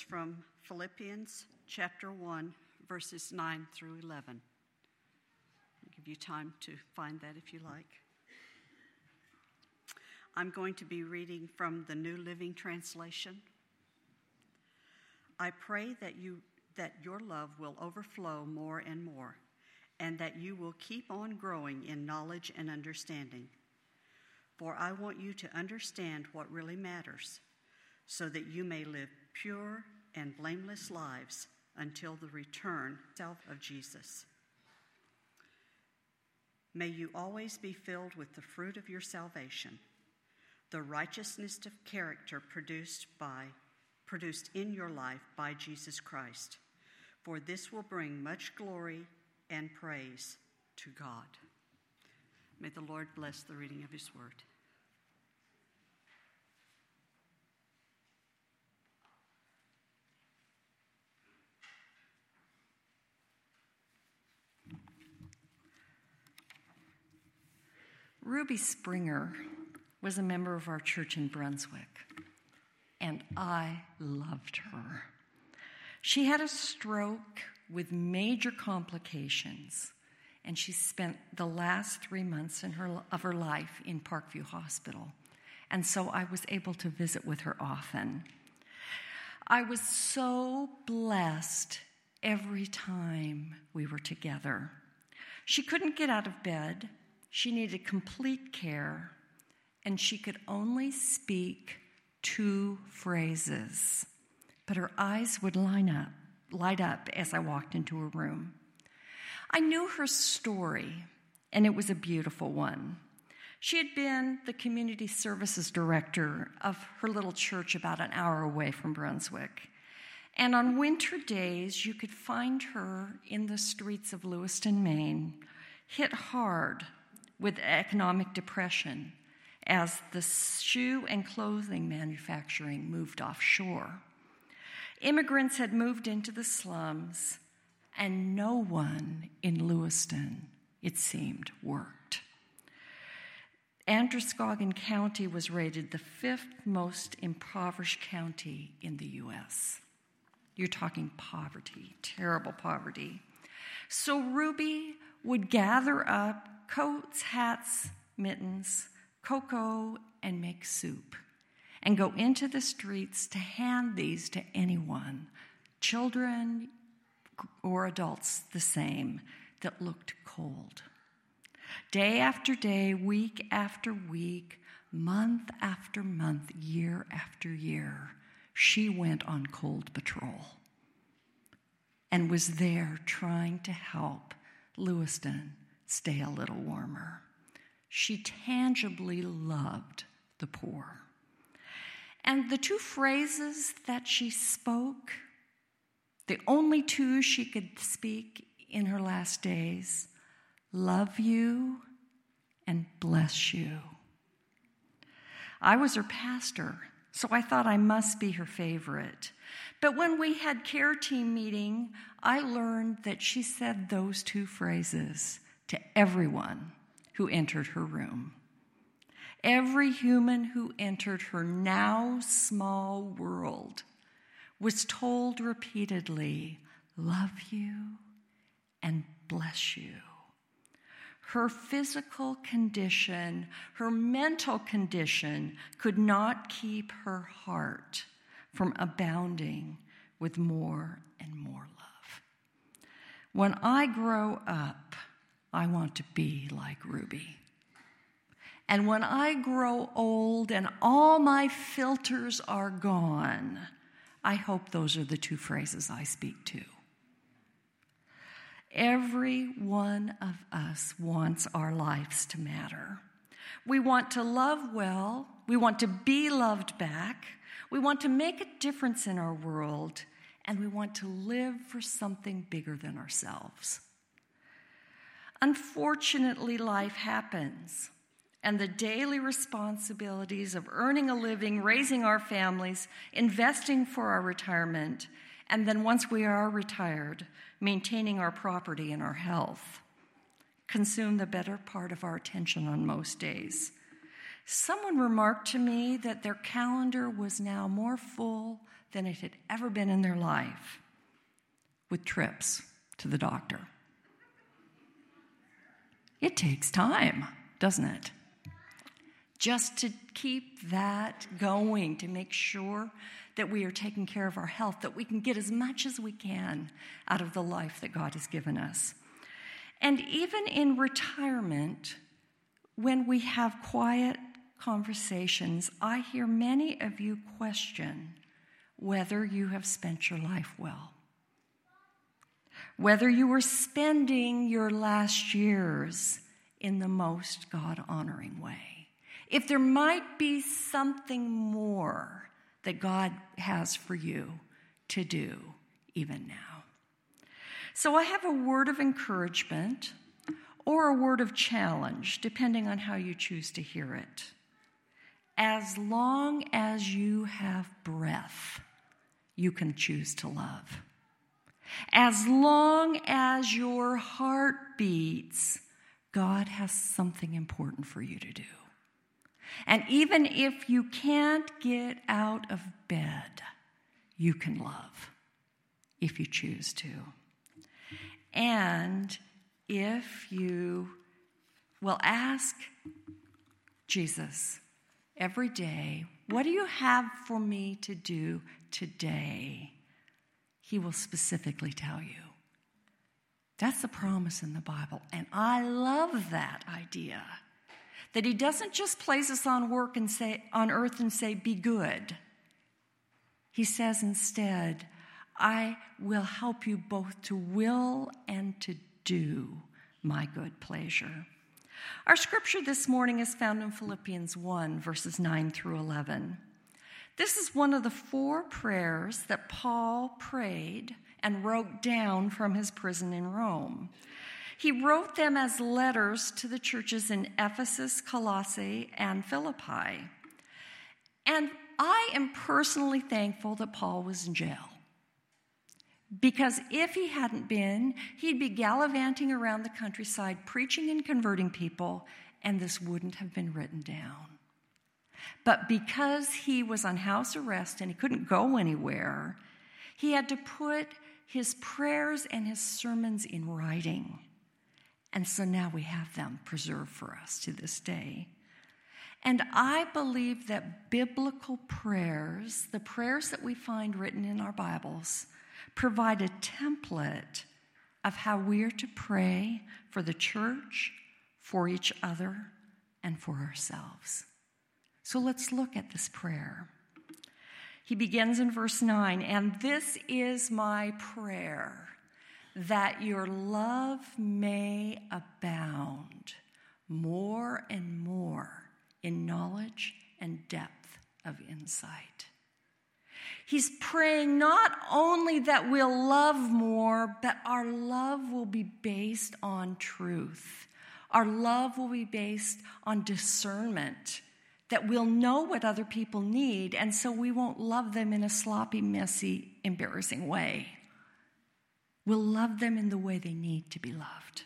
from Philippians chapter 1, verses 9 through 11. I'll give you time to find that if you like. I'm going to be reading from the New Living Translation. I pray that you that your love will overflow more and more, and that you will keep on growing in knowledge and understanding. For I want you to understand what really matters, so that you may live pure and blameless lives until the return of Jesus. May you always be filled with the fruit of your salvation, the righteousness of character produced by produced in your life by Jesus Christ. For this will bring much glory and praise to God. May the Lord bless the reading of his word. Ruby Springer was a member of our church in Brunswick, and I loved her. She had a stroke with major complications, and she spent the last three months her, of her life in Parkview Hospital. And so I was able to visit with her often. I was so blessed every time we were together. She couldn't get out of bed. She needed complete care, and she could only speak two phrases. But her eyes would line up, light up as I walked into her room. I knew her story, and it was a beautiful one. She had been the community services director of her little church about an hour away from Brunswick. And on winter days, you could find her in the streets of Lewiston, Maine, hit hard with economic depression as the shoe and clothing manufacturing moved offshore. Immigrants had moved into the slums, and no one in Lewiston, it seemed, worked. Androscoggin County was rated the fifth most impoverished county in the U.S. You're talking poverty, terrible poverty. So Ruby would gather up coats, hats, mittens, cocoa, and make soup, and go into the streets to hand these to anyone, children or adults the same, that looked cold. Day after day, week after week, month after month, year after year, she went on cold patrol and was there trying to help Lewiston stay a little warmer. She tangibly loved the poor. And the two phrases that she spoke, the only two she could speak in her last days love you and bless you. I was her pastor, so I thought I must be her favorite. But when we had care team meeting, I learned that she said those two phrases to everyone who entered her room. Every human who entered her now small world was told repeatedly, Love you and bless you. Her physical condition, her mental condition could not keep her heart from abounding with more and more love. When I grow up, I want to be like Ruby. And when I grow old and all my filters are gone, I hope those are the two phrases I speak to. Every one of us wants our lives to matter. We want to love well. We want to be loved back. We want to make a difference in our world. And we want to live for something bigger than ourselves. Unfortunately, life happens, and the daily responsibilities of earning a living, raising our families, investing for our retirement, and then once we are retired, maintaining our property and our health consume the better part of our attention on most days. Someone remarked to me that their calendar was now more full than it had ever been in their life with trips to the doctor. It takes time, doesn't it? Just to keep that going, to make sure that we are taking care of our health, that we can get as much as we can out of the life that God has given us. And even in retirement, when we have quiet conversations, I hear many of you question whether you have spent your life well. Whether you were spending your last years in the most God honoring way. If there might be something more that God has for you to do even now. So I have a word of encouragement or a word of challenge, depending on how you choose to hear it. As long as you have breath, you can choose to love. As long as your heart beats, God has something important for you to do. And even if you can't get out of bed, you can love if you choose to. And if you will ask Jesus every day, What do you have for me to do today? He will specifically tell you. That's the promise in the Bible. And I love that idea that he doesn't just place us on work and say on earth and say be good. He says instead, I will help you both to will and to do my good pleasure. Our scripture this morning is found in Philippians 1, verses 9 through 11. This is one of the four prayers that Paul prayed and wrote down from his prison in Rome. He wrote them as letters to the churches in Ephesus, Colossae, and Philippi. And I am personally thankful that Paul was in jail. Because if he hadn't been, he'd be gallivanting around the countryside preaching and converting people, and this wouldn't have been written down. But because he was on house arrest and he couldn't go anywhere, he had to put his prayers and his sermons in writing. And so now we have them preserved for us to this day. And I believe that biblical prayers, the prayers that we find written in our Bibles, provide a template of how we are to pray for the church, for each other, and for ourselves. So let's look at this prayer. He begins in verse 9, and this is my prayer that your love may abound more and more in knowledge and depth of insight. He's praying not only that we'll love more, but our love will be based on truth. Our love will be based on discernment, that we'll know what other people need, and so we won't love them in a sloppy, messy, embarrassing way We'll love them in the way they need to be loved.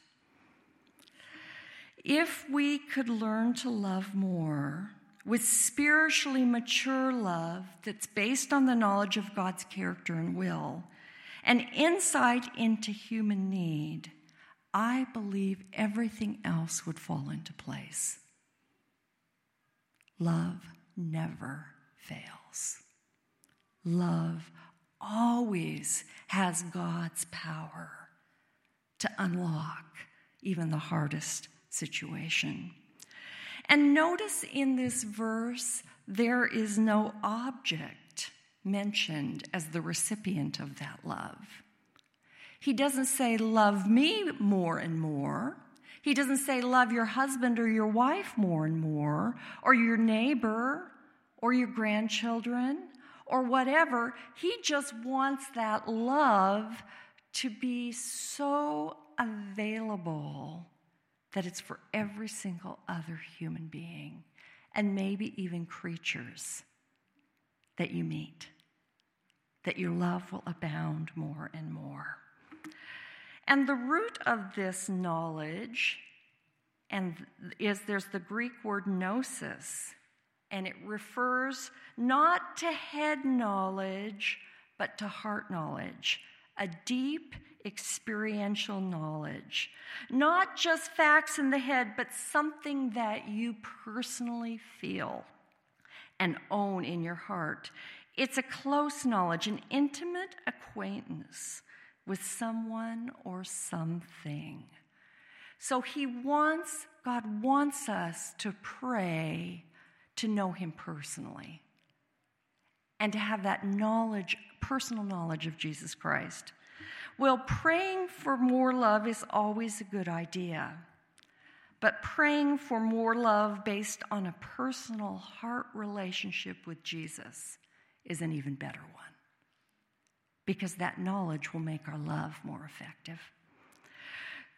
If we could learn to love more with spiritually mature love that's based on the knowledge of God's character and will and insight into human need, I believe everything else would fall into place. Love never fails. Love always has God's power to unlock even the hardest situation. And notice in this verse, there is no object mentioned as the recipient of that love. He doesn't say, Love me more and more. He doesn't say, Love your husband or your wife more and more, or your neighbor, or your grandchildren, or whatever. He just wants that love to be so available that it's for every single other human being and maybe even creatures that you meet, that your love will abound more and more. And the root of this knowledge and is there's the Greek word gnosis, and it refers not to head knowledge, but to heart knowledge, a deep experiential knowledge. Not just facts in the head, but something that you personally feel and own in your heart. It's a close knowledge, an intimate acquaintance with someone or something. So he wants, God wants us to pray to know him personally and to have that knowledge, personal knowledge of Jesus Christ. Well, praying for more love is always a good idea. But praying for more love based on a personal heart relationship with Jesus is an even better one. Because that knowledge will make our love more effective.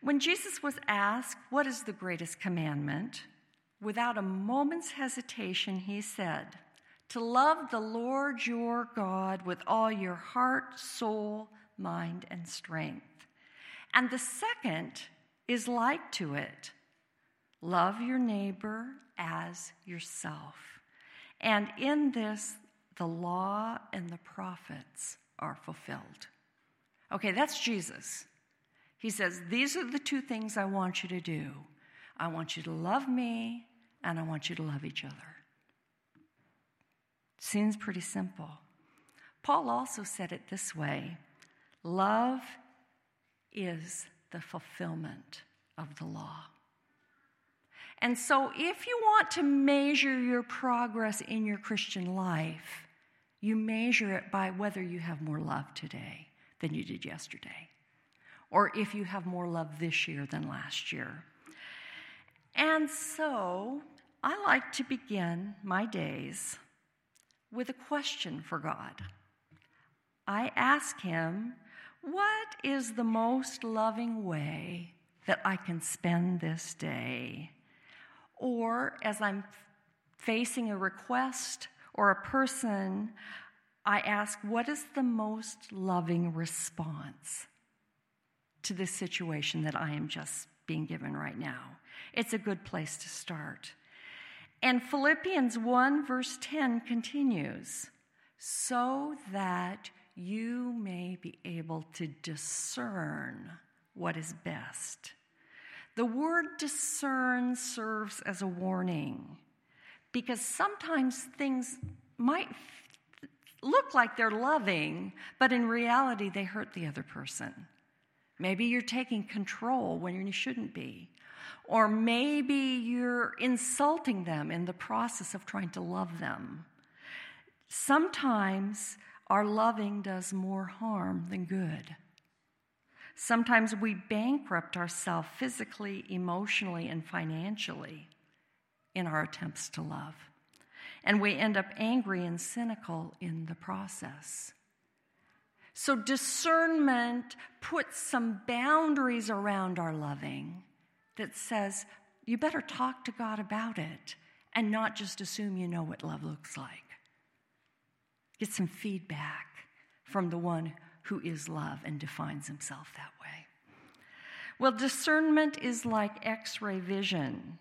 When Jesus was asked, What is the greatest commandment? without a moment's hesitation, he said, To love the Lord your God with all your heart, soul, mind, and strength. And the second is like to it love your neighbor as yourself. And in this, the law and the prophets are fulfilled. Okay, that's Jesus. He says, These are the two things I want you to do. I want you to love me, and I want you to love each other. Seems pretty simple. Paul also said it this way Love is the fulfillment of the law. And so, if you want to measure your progress in your Christian life, you measure it by whether you have more love today than you did yesterday, or if you have more love this year than last year. And so, I like to begin my days with a question for God. I ask Him, what is the most loving way that I can spend this day? Or as I'm facing a request or a person, I ask, what is the most loving response to this situation that I am just being given right now? It's a good place to start. And Philippians 1, verse 10 continues so that you may be able to discern what is best. The word discern serves as a warning because sometimes things might look like they're loving, but in reality, they hurt the other person. Maybe you're taking control when you shouldn't be. Or maybe you're insulting them in the process of trying to love them. Sometimes our loving does more harm than good. Sometimes we bankrupt ourselves physically, emotionally, and financially in our attempts to love. And we end up angry and cynical in the process. So, discernment puts some boundaries around our loving that says, you better talk to God about it and not just assume you know what love looks like. Get some feedback from the one who is love and defines himself that way. Well, discernment is like x ray vision.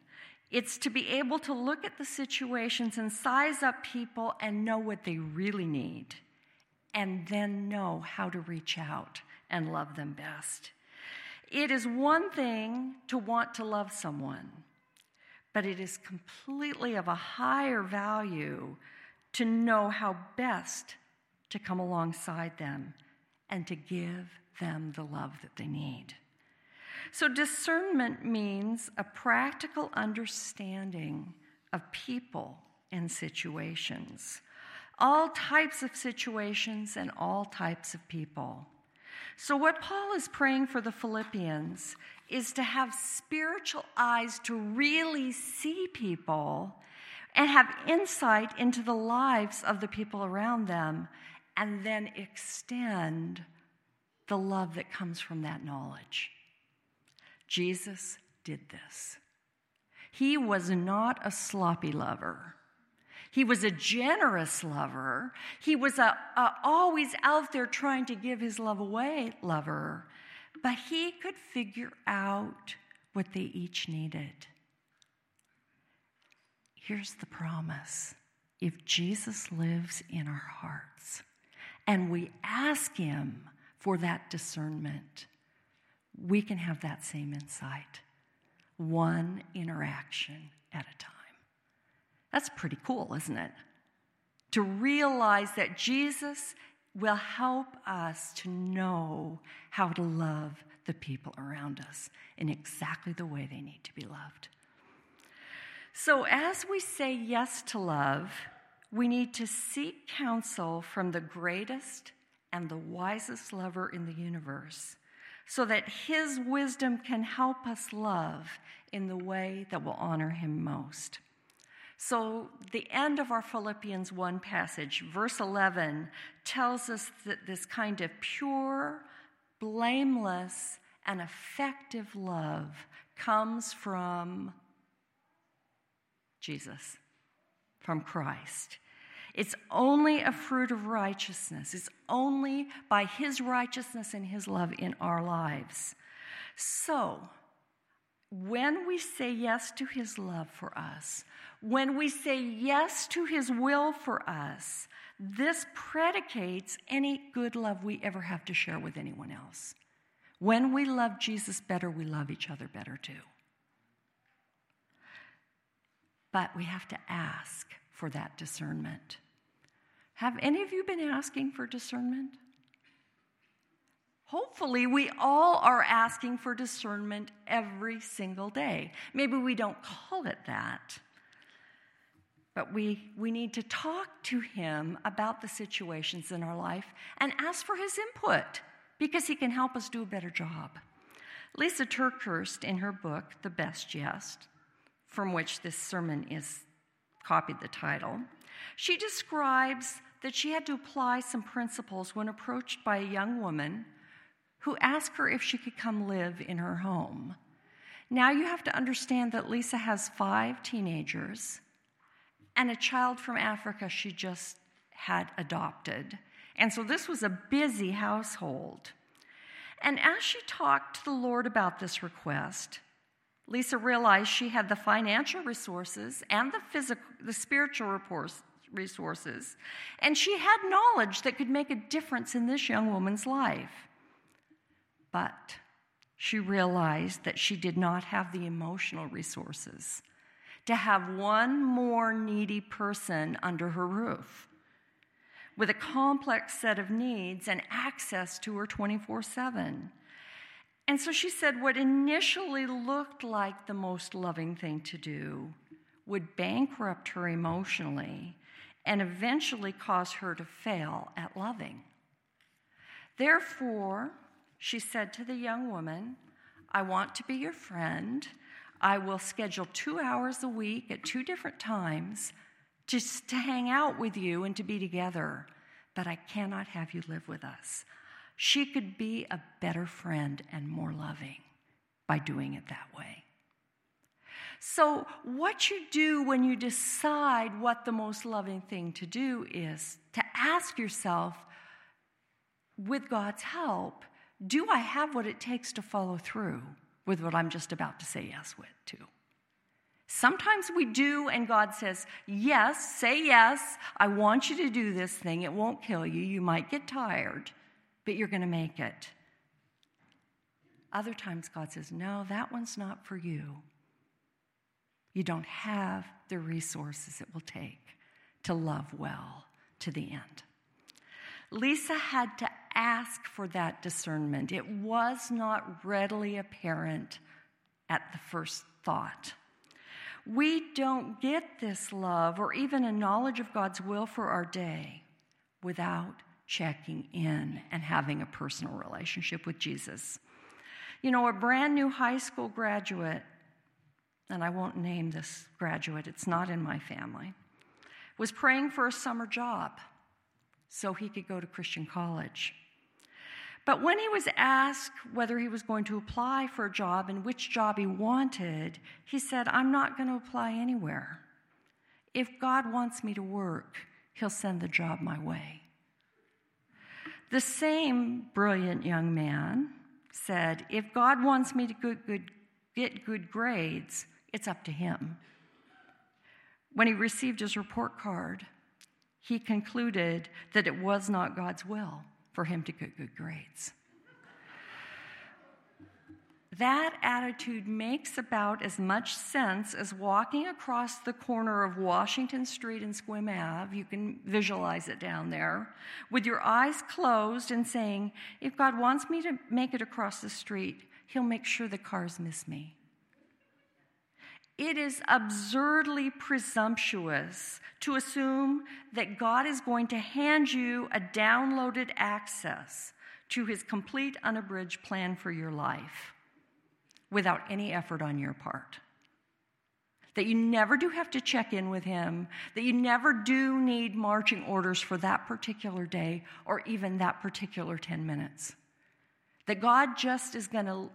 It's to be able to look at the situations and size up people and know what they really need, and then know how to reach out and love them best. It is one thing to want to love someone, but it is completely of a higher value to know how best to come alongside them and to give them the love that they need. So, discernment means a practical understanding of people and situations, all types of situations and all types of people. So, what Paul is praying for the Philippians is to have spiritual eyes to really see people and have insight into the lives of the people around them, and then extend the love that comes from that knowledge. Jesus did this. He was not a sloppy lover. He was a generous lover. He was a, a, always out there trying to give his love away lover. But he could figure out what they each needed. Here's the promise if Jesus lives in our hearts and we ask Him for that discernment, we can have that same insight, one interaction at a time. That's pretty cool, isn't it? To realize that Jesus will help us to know how to love the people around us in exactly the way they need to be loved. So, as we say yes to love, we need to seek counsel from the greatest and the wisest lover in the universe so that his wisdom can help us love in the way that will honor him most. So, the end of our Philippians 1 passage, verse 11, tells us that this kind of pure, blameless, and effective love comes from Jesus, from Christ. It's only a fruit of righteousness. It's only by His righteousness and His love in our lives. So, when we say yes to His love for us, when we say yes to His will for us, this predicates any good love we ever have to share with anyone else. When we love Jesus better, we love each other better too. But we have to ask for that discernment. Have any of you been asking for discernment? Hopefully, we all are asking for discernment every single day. Maybe we don't call it that, but we, we need to talk to Him about the situations in our life and ask for His input because He can help us do a better job. Lysa TerKeurst, in her book, The Best Yes, from which this sermon is copied the title, she describes that she had to apply some principles when approached by a young woman who asked her if she could come live in her home. Now you have to understand that Lysa has five teenagers and a child from Africa she just had adopted. And so this was a busy household. And as she talked to the Lord about this request, Lysa realized she had the financial resources and the physical, the spiritual resources, and she had knowledge that could make a difference in this young woman's life. But she realized that she did not have the emotional resources to have one more needy person under her roof with a complex set of needs and access to her 24 7. And so she said what initially looked like the most loving thing to do would bankrupt her emotionally and eventually cause her to fail at loving. Therefore, she said to the young woman, I want to be your friend. I will schedule two hours a week at two different times just to hang out with you and to be together, but I cannot have you live with us. She could be a better friend and more loving by doing it that way. So, what you do when you decide what the most loving thing to do is to ask yourself, with God's help, do I have what it takes to follow through with what I'm just about to say yes with to? Sometimes we do, and God says, Yes, say yes. I want you to do this thing. It won't kill you. You might get tired, but you're going to make it. Other times, God says, No, that one's not for you. You don't have the resources it will take to love well to the end. Lysa had to ask for that discernment. It was not readily apparent at the first thought. We don't get this love or even a knowledge of God's will for our day without checking in and having a personal relationship with Jesus. You know, a brand new high school graduate, and I won't name this graduate, it's not in my family, was praying for a summer job so he could go to Christian college. But when he was asked whether he was going to apply for a job and which job he wanted, he said, I'm not going to apply anywhere. If God wants me to work, he'll send the job my way. The same brilliant young man said, If God wants me to good, good, get good grades, it's up to him. when he received his report card, he concluded that it was not God's will for him to get good grades. That attitude makes about as much sense as walking across the corner of Washington Street and Sequim Ave. You can visualize it down there with your eyes closed and saying, If God wants me to make it across the street, He'll make sure the cars miss me. It is absurdly presumptuous to assume that God is going to hand you a downloaded access to his complete unabridged plan for your life without any effort on your part. That you never do have to check in with him, that you never do need marching orders for that particular day or even that particular 10 minutes. That God just is going to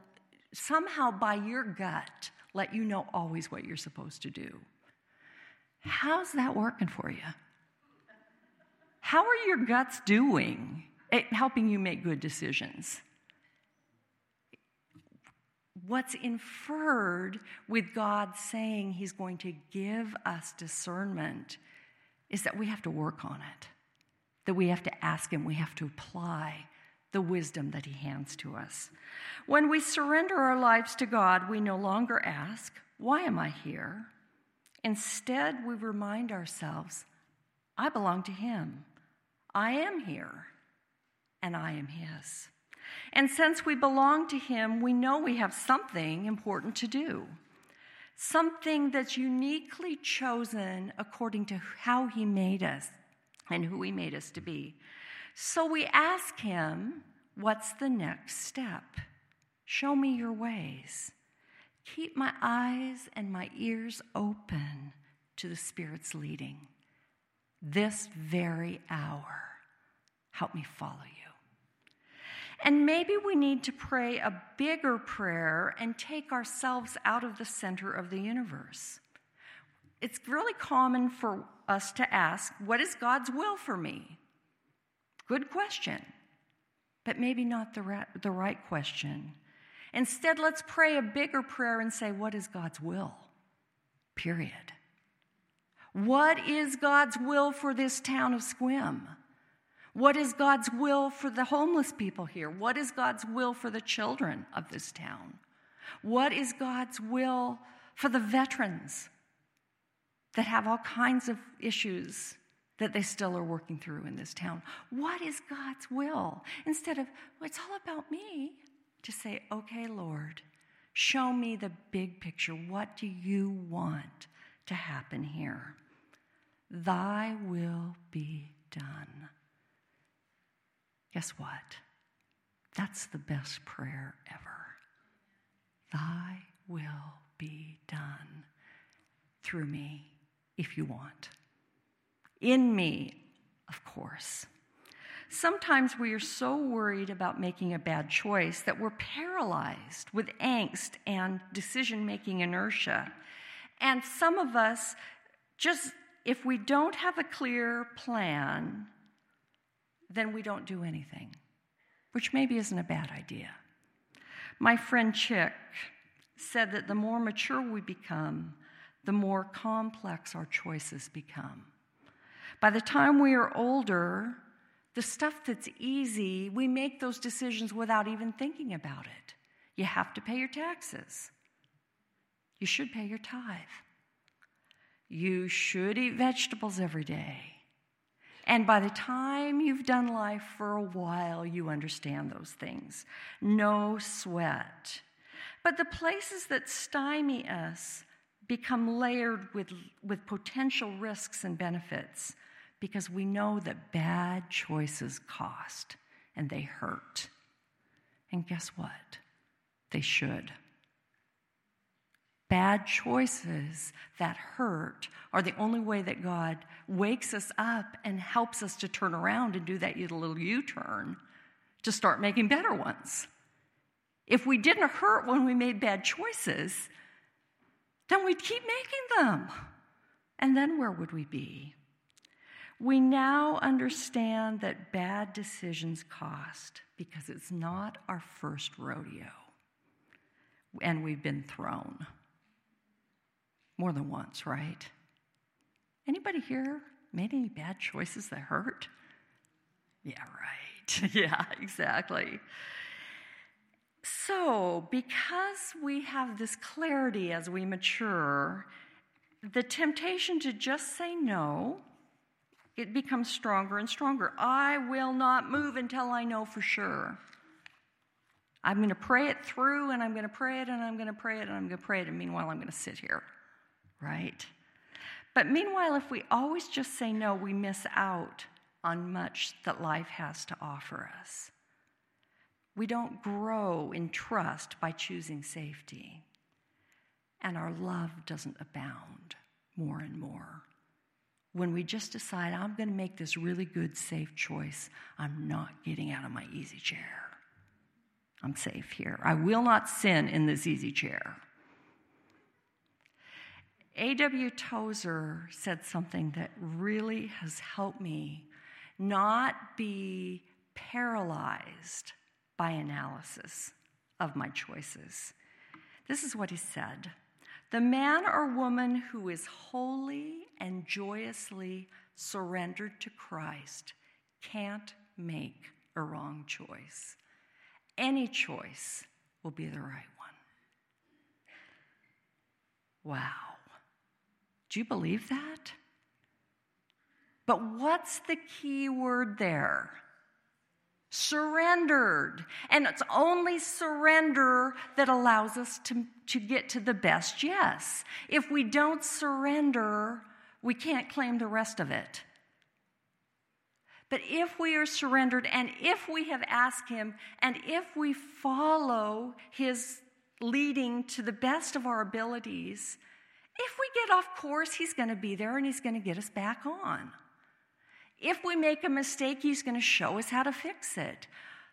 somehow, by your gut, let you know always what you're supposed to do. How's that working for you? How are your guts doing at helping you make good decisions? What's inferred with God saying He's going to give us discernment is that we have to work on it, that we have to ask Him, we have to apply the wisdom that He hands to us. When we surrender our lives to God, we no longer ask, Why am I here? Instead, we remind ourselves, I belong to Him. I am here, and I am His. And since we belong to Him, we know we have something important to do, something that's uniquely chosen according to how He made us and who He made us to be. So we ask him, What's the next step? Show me your ways. Keep my eyes and my ears open to the Spirit's leading. This very hour, help me follow you. And maybe we need to pray a bigger prayer and take ourselves out of the center of the universe. It's really common for us to ask, What is God's will for me? Good question, but maybe not the, ra- the right question. Instead, let's pray a bigger prayer and say, What is God's will? Period. What is God's will for this town of Sequim? What is God's will for the homeless people here? What is God's will for the children of this town? What is God's will for the veterans that have all kinds of issues that they still are working through in this town. What is God's will? Instead of, well, it's all about me, to say, okay, Lord, show me the big picture. What do you want to happen here? Thy will be done. Guess what? That's the best prayer ever. Thy will be done through me if you want in me, of course. Sometimes we are so worried about making a bad choice that we're paralyzed with angst and decision making inertia. And some of us, just if we don't have a clear plan, then we don't do anything, which maybe isn't a bad idea. My friend Chick said that the more mature we become, the more complex our choices become. By the time we are older, the stuff that's easy, we make those decisions without even thinking about it. You have to pay your taxes. You should pay your tithe. You should eat vegetables every day. And by the time you've done life for a while, you understand those things. No sweat. But the places that stymie us become layered with, with potential risks and benefits because we know that bad choices cost and they hurt. And guess what? They should. Bad choices that hurt are the only way that God wakes us up and helps us to turn around and do that little U turn to start making better ones. If we didn't hurt when we made bad choices, then we'd keep making them. And then where would we be? We now understand that bad decisions cost because it's not our first rodeo. And we've been thrown more than once, right? Anybody here made any bad choices that hurt? Yeah, right. yeah, exactly. So, because we have this clarity as we mature, the temptation to just say no, it becomes stronger and stronger. I will not move until I know for sure. I'm going to pray it through and I'm going to pray it and I'm going to pray it and I'm going to pray it. And meanwhile, I'm going to sit here, right? But meanwhile, if we always just say no, we miss out on much that life has to offer us. We don't grow in trust by choosing safety. And our love doesn't abound more and more. When we just decide, I'm going to make this really good, safe choice, I'm not getting out of my easy chair. I'm safe here. I will not sin in this easy chair. A.W. Tozer said something that really has helped me not be paralyzed by analysis of my choices. This is what he said The man or woman who is wholly and joyously surrendered to Christ can't make a wrong choice. Any choice will be the right one. Wow. Do you believe that? But what's the key word there? Surrendered. And it's only surrender that allows us to, to get to the best yes. If we don't surrender, we can't claim the rest of it. But if we are surrendered and if we have asked Him and if we follow His leading to the best of our abilities, if we get off course, He's going to be there and He's going to get us back on. If we make a mistake, He's going to show us how to fix it.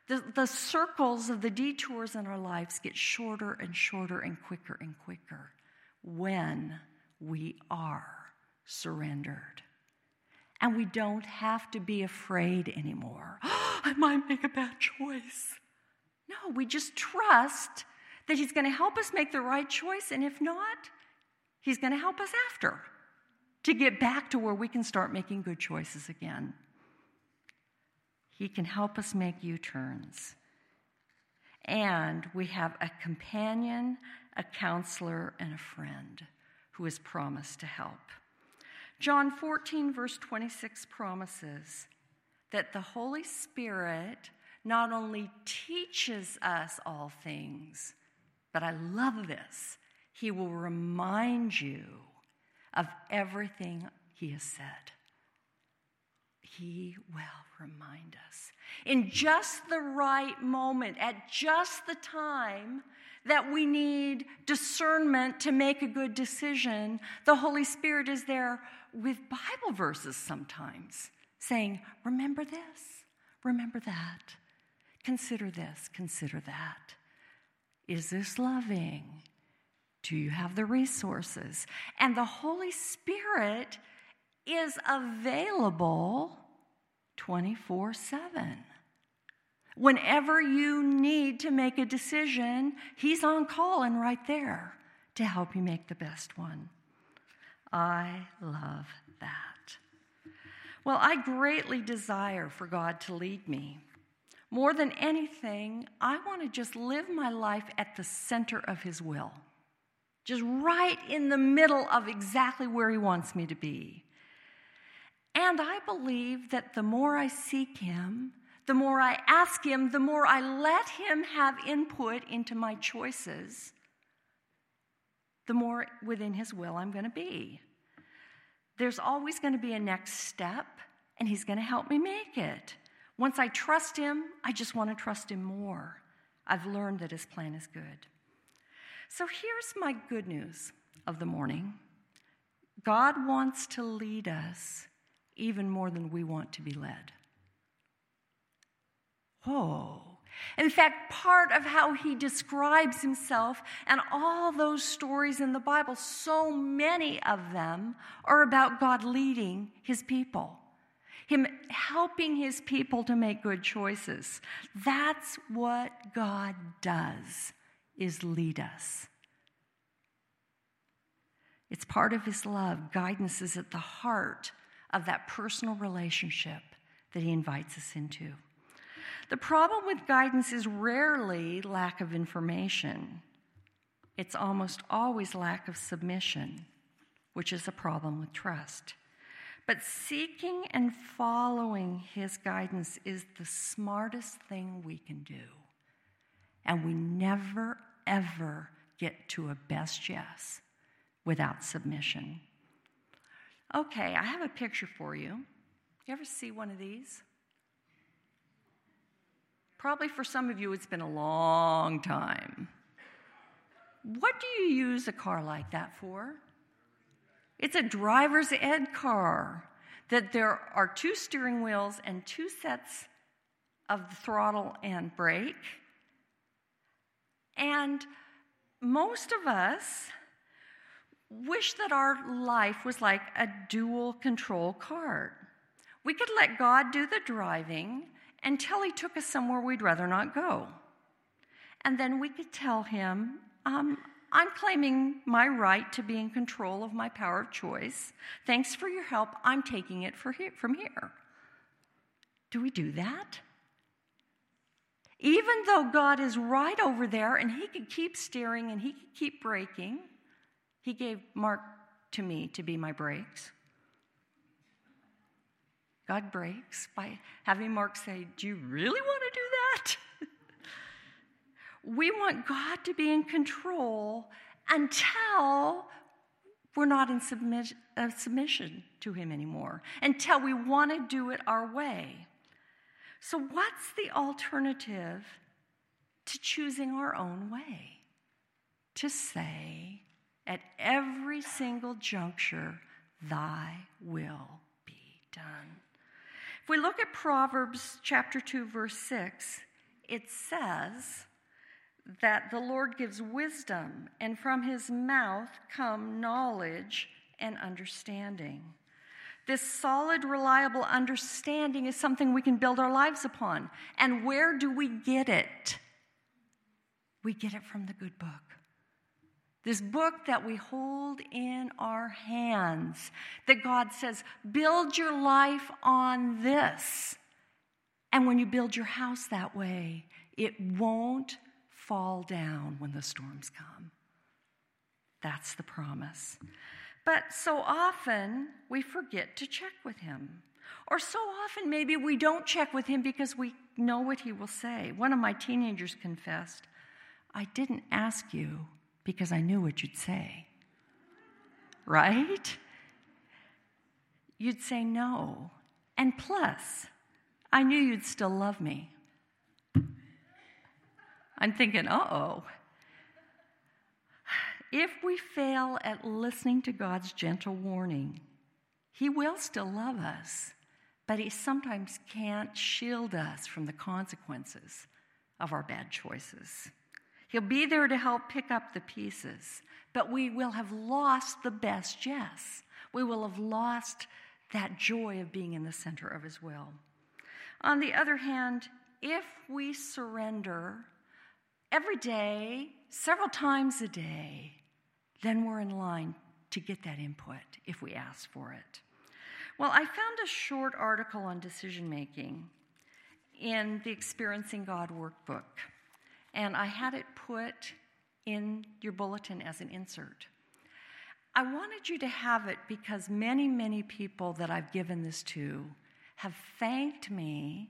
The, the circles of the detours in our lives get shorter and shorter and quicker and quicker when we are surrendered. And we don't have to be afraid anymore. I might make a bad choice. No, we just trust that He's going to help us make the right choice, and if not, He's going to help us after to get back to where we can start making good choices again. He can help us make U turns. And we have a companion, a counselor, and a friend who has promised to help. John 14, verse 26 promises that the Holy Spirit not only teaches us all things, but I love this, He will remind you of everything he has said. He will remind us in just the right moment, at just the time that we need discernment to make a good decision. The Holy Spirit is there with Bible verses sometimes saying, Remember this, remember that, consider this, consider that. Is this loving? Do you have the resources? And the Holy Spirit is available 24 7. Whenever you need to make a decision, He's on call and right there to help you make the best one. I love that. Well, I greatly desire for God to lead me. More than anything, I want to just live my life at the center of His will just right in the middle of exactly where He wants me to be. And I believe that the more I seek Him, the more I ask Him, the more I let Him have input into my choices, the more within His will I'm going to be. There's always going to be a next step, and He's going to help me make it. Once I trust Him, I just want to trust Him more. I've learned that His plan is good. So here's my good news of the morning God wants to lead us even more than we want to be led. Whoa. In fact, part of how he describes himself and all those stories in the Bible, so many of them are about God leading his people, him helping his people to make good choices. That's what God does is lead us. It's part of His love. Guidance is at the heart of that personal relationship that He invites us into. The problem with guidance is rarely lack of information, it's almost always lack of submission, which is a problem with trust. But seeking and following His guidance is the smartest thing we can do. And we never, ever get to a best yes without submission. Okay, I have a picture for you. You ever see one of these? Probably for some of you, it's been a long time. What do you use a car like that for? It's a driver's ed car that there are two steering wheels and two sets of the throttle and brake. And most of us wish that our life was like a dual control car. We could let God do the driving until He took us somewhere we'd rather not go. And then we could tell Him, um, I'm claiming my right to be in control of my power of choice. Thanks for your help. I'm taking it here, from here. Do we do that? Even though God is right over there and He could keep steering and He could keep braking, He gave Mark to me to be my brakes. God brakes by having Mark say, Do you really want to do that? we want God to be in control until we're not in uh, submission to Him anymore, until we want to do it our way. So, what's the alternative to choosing our own way? To say at every single juncture, Thy will be done. If we look at Proverbs chapter 2, verse 6, it says, that the Lord gives wisdom, and from his mouth come knowledge and understanding. This solid, reliable understanding is something we can build our lives upon. And where do we get it? We get it from the good book. This book that we hold in our hands, that God says, build your life on this. And when you build your house that way, it won't fall down when the storms come. That's the promise. But so often we forget to check with him. Or so often maybe we don't check with him because we know what he will say. One of my teenagers confessed, I didn't ask you because I knew what you'd say. Right? You'd say no. And plus, I knew you'd still love me. I'm thinking, uh oh. If we fail at listening to God's gentle warning, He will still love us, but He sometimes can't shield us from the consequences of our bad choices. He'll be there to help pick up the pieces, but we will have lost the best yes. We will have lost that joy of being in the center of His will. On the other hand, if we surrender every day, several times a day, then we're in line to get that input if we ask for it. Well, I found a short article on decision making in the Experiencing God workbook, and I had it put in your bulletin as an insert. I wanted you to have it because many, many people that I've given this to have thanked me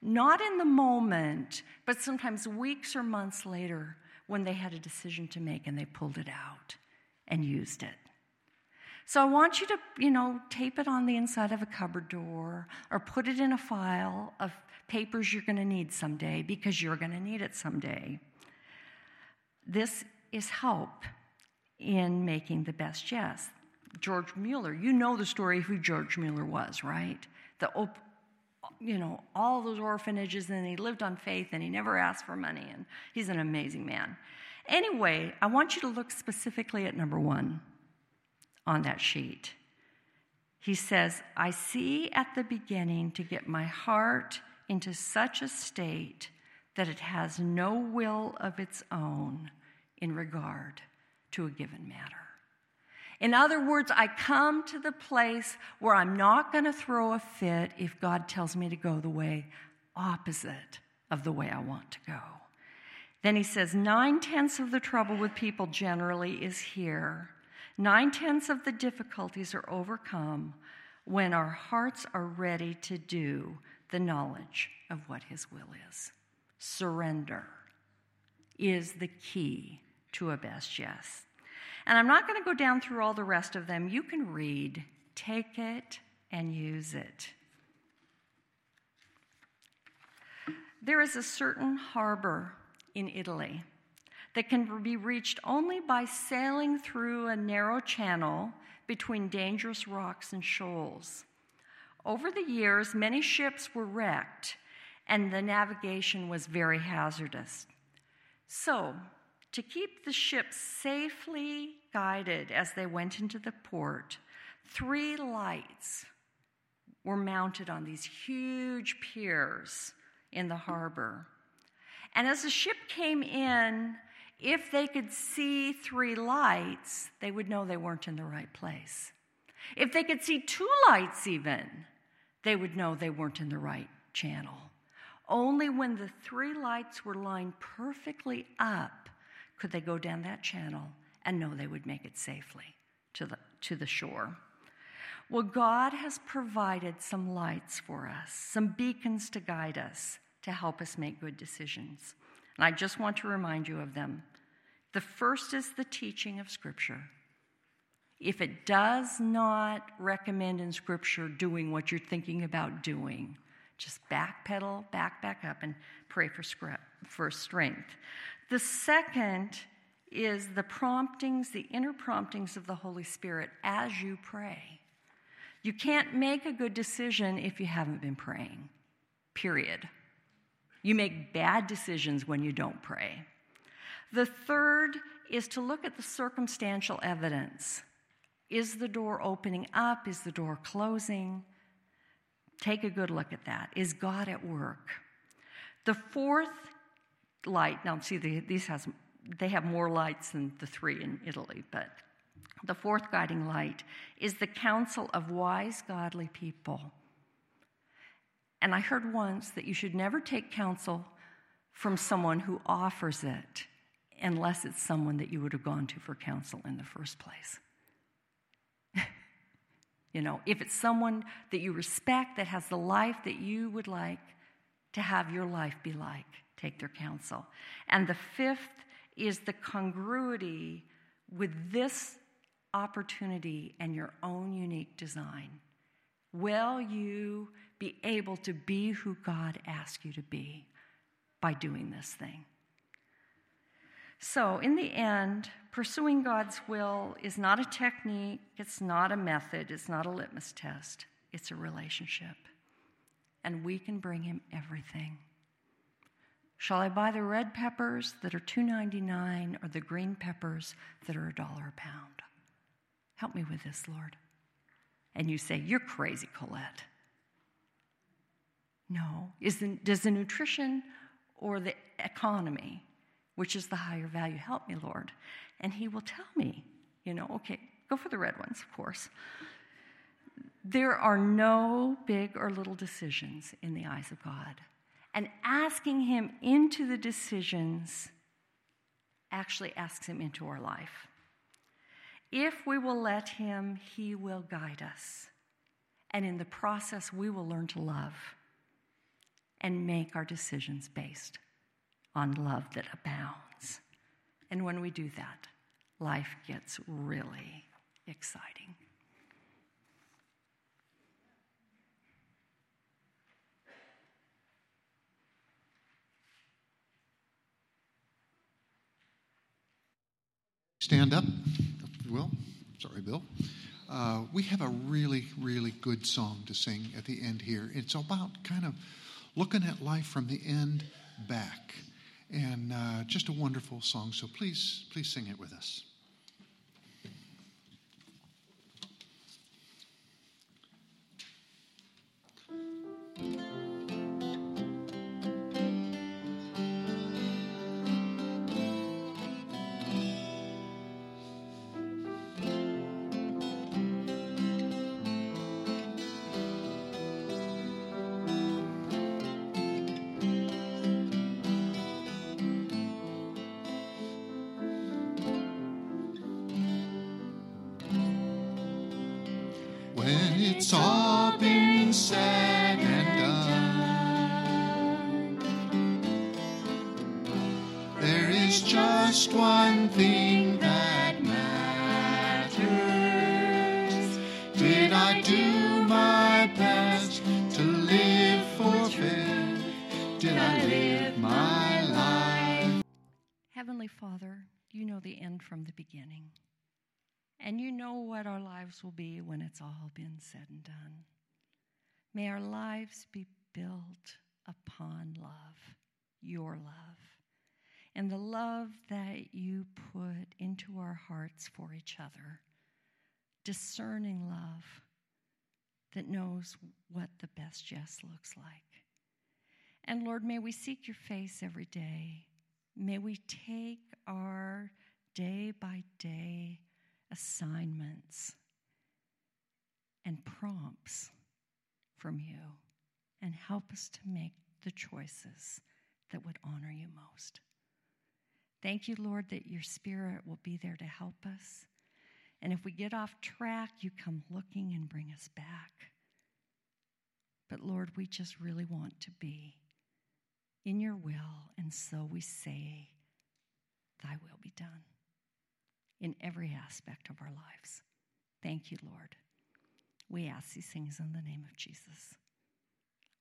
not in the moment, but sometimes weeks or months later when they had a decision to make and they pulled it out and used it. So I want you to, you know, tape it on the inside of a cupboard door or put it in a file of papers you're going to need someday because you're going to need it someday. This is help in making the best yes. George Mueller, you know the story of who George Mueller was, right? The op- you know, all those orphanages, and he lived on faith and he never asked for money, and he's an amazing man. Anyway, I want you to look specifically at number one on that sheet. He says, I see at the beginning to get my heart into such a state that it has no will of its own in regard to a given matter. In other words, I come to the place where I'm not going to throw a fit if God tells me to go the way opposite of the way I want to go. Then he says, nine tenths of the trouble with people generally is here. Nine tenths of the difficulties are overcome when our hearts are ready to do the knowledge of what his will is. Surrender is the key to a best yes. And I'm not going to go down through all the rest of them. You can read, take it, and use it. There is a certain harbor in Italy that can be reached only by sailing through a narrow channel between dangerous rocks and shoals. Over the years, many ships were wrecked and the navigation was very hazardous. So, to keep the ships safely guided as they went into the port, three lights were mounted on these huge piers in the harbor. And as the ship came in, if they could see three lights, they would know they weren't in the right place. If they could see two lights, even, they would know they weren't in the right channel. Only when the three lights were lined perfectly up could they go down that channel and know they would make it safely to the, to the shore. Well, God has provided some lights for us, some beacons to guide us, to help us make good decisions. And I just want to remind you of them. The first is the teaching of Scripture. If it does not recommend in Scripture doing what you're thinking about doing, just backpedal, back, back up, and pray for, for strength. The second is the promptings, the inner promptings of the Holy Spirit as you pray. You can't make a good decision if you haven't been praying, period. You make bad decisions when you don't pray. The third is to look at the circumstantial evidence. Is the door opening up? Is the door closing? Take a good look at that. Is God at work? The fourth light, now see, these has, they have more lights than the three in Italy, but the fourth guiding light is the counsel of wise, godly people. And I heard once that you should never take counsel from someone who offers it unless it's someone that you would have gone to for counsel in the first place. you know, if it's someone that you respect, that has the life that you would like to have your life be like, take their counsel. And the fifth is the congruity with this opportunity and your own unique design. Will you be able to be who God asks you to be by doing this thing? So, in the end, pursuing God's will is not a technique, it's not a method, it's not a litmus test, it's a relationship. And we can bring Him everything. Shall I buy the red peppers that are $2.99 or the green peppers that are a dollar a pound? Help me with this, Lord. And you say, You're crazy, Colette. No. Is the, does the nutrition or the economy, which is the higher value, help me, Lord? And He will tell me, you know, okay, go for the red ones, of course. There are no big or little decisions in the eyes of God. And asking Him into the decisions actually asks Him into our life. If we will let Him, He will guide us. And in the process, we will learn to love and make our decisions based on love that abounds. And when we do that, life gets really exciting. Stand up, will. Sorry, Bill. Uh, we have a really, really good song to sing at the end here. It's about kind of looking at life from the end back. And uh, just a wonderful song. So please, please sing it with us. Father, you know the end from the beginning. And you know what our lives will be when it's all been said and done. May our lives be built upon love, your love, and the love that you put into our hearts for each other. Discerning love that knows what the best yes looks like. And Lord, may we seek your face every day. May we take our day by day assignments and prompts from you and help us to make the choices that would honor you most. Thank you, Lord, that your Spirit will be there to help us. And if we get off track, you come looking and bring us back. But Lord, we just really want to be in your will, and so we say, Thy will be done in every aspect of our lives. Thank you, Lord. We ask these things in the name of Jesus.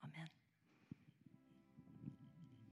Amen.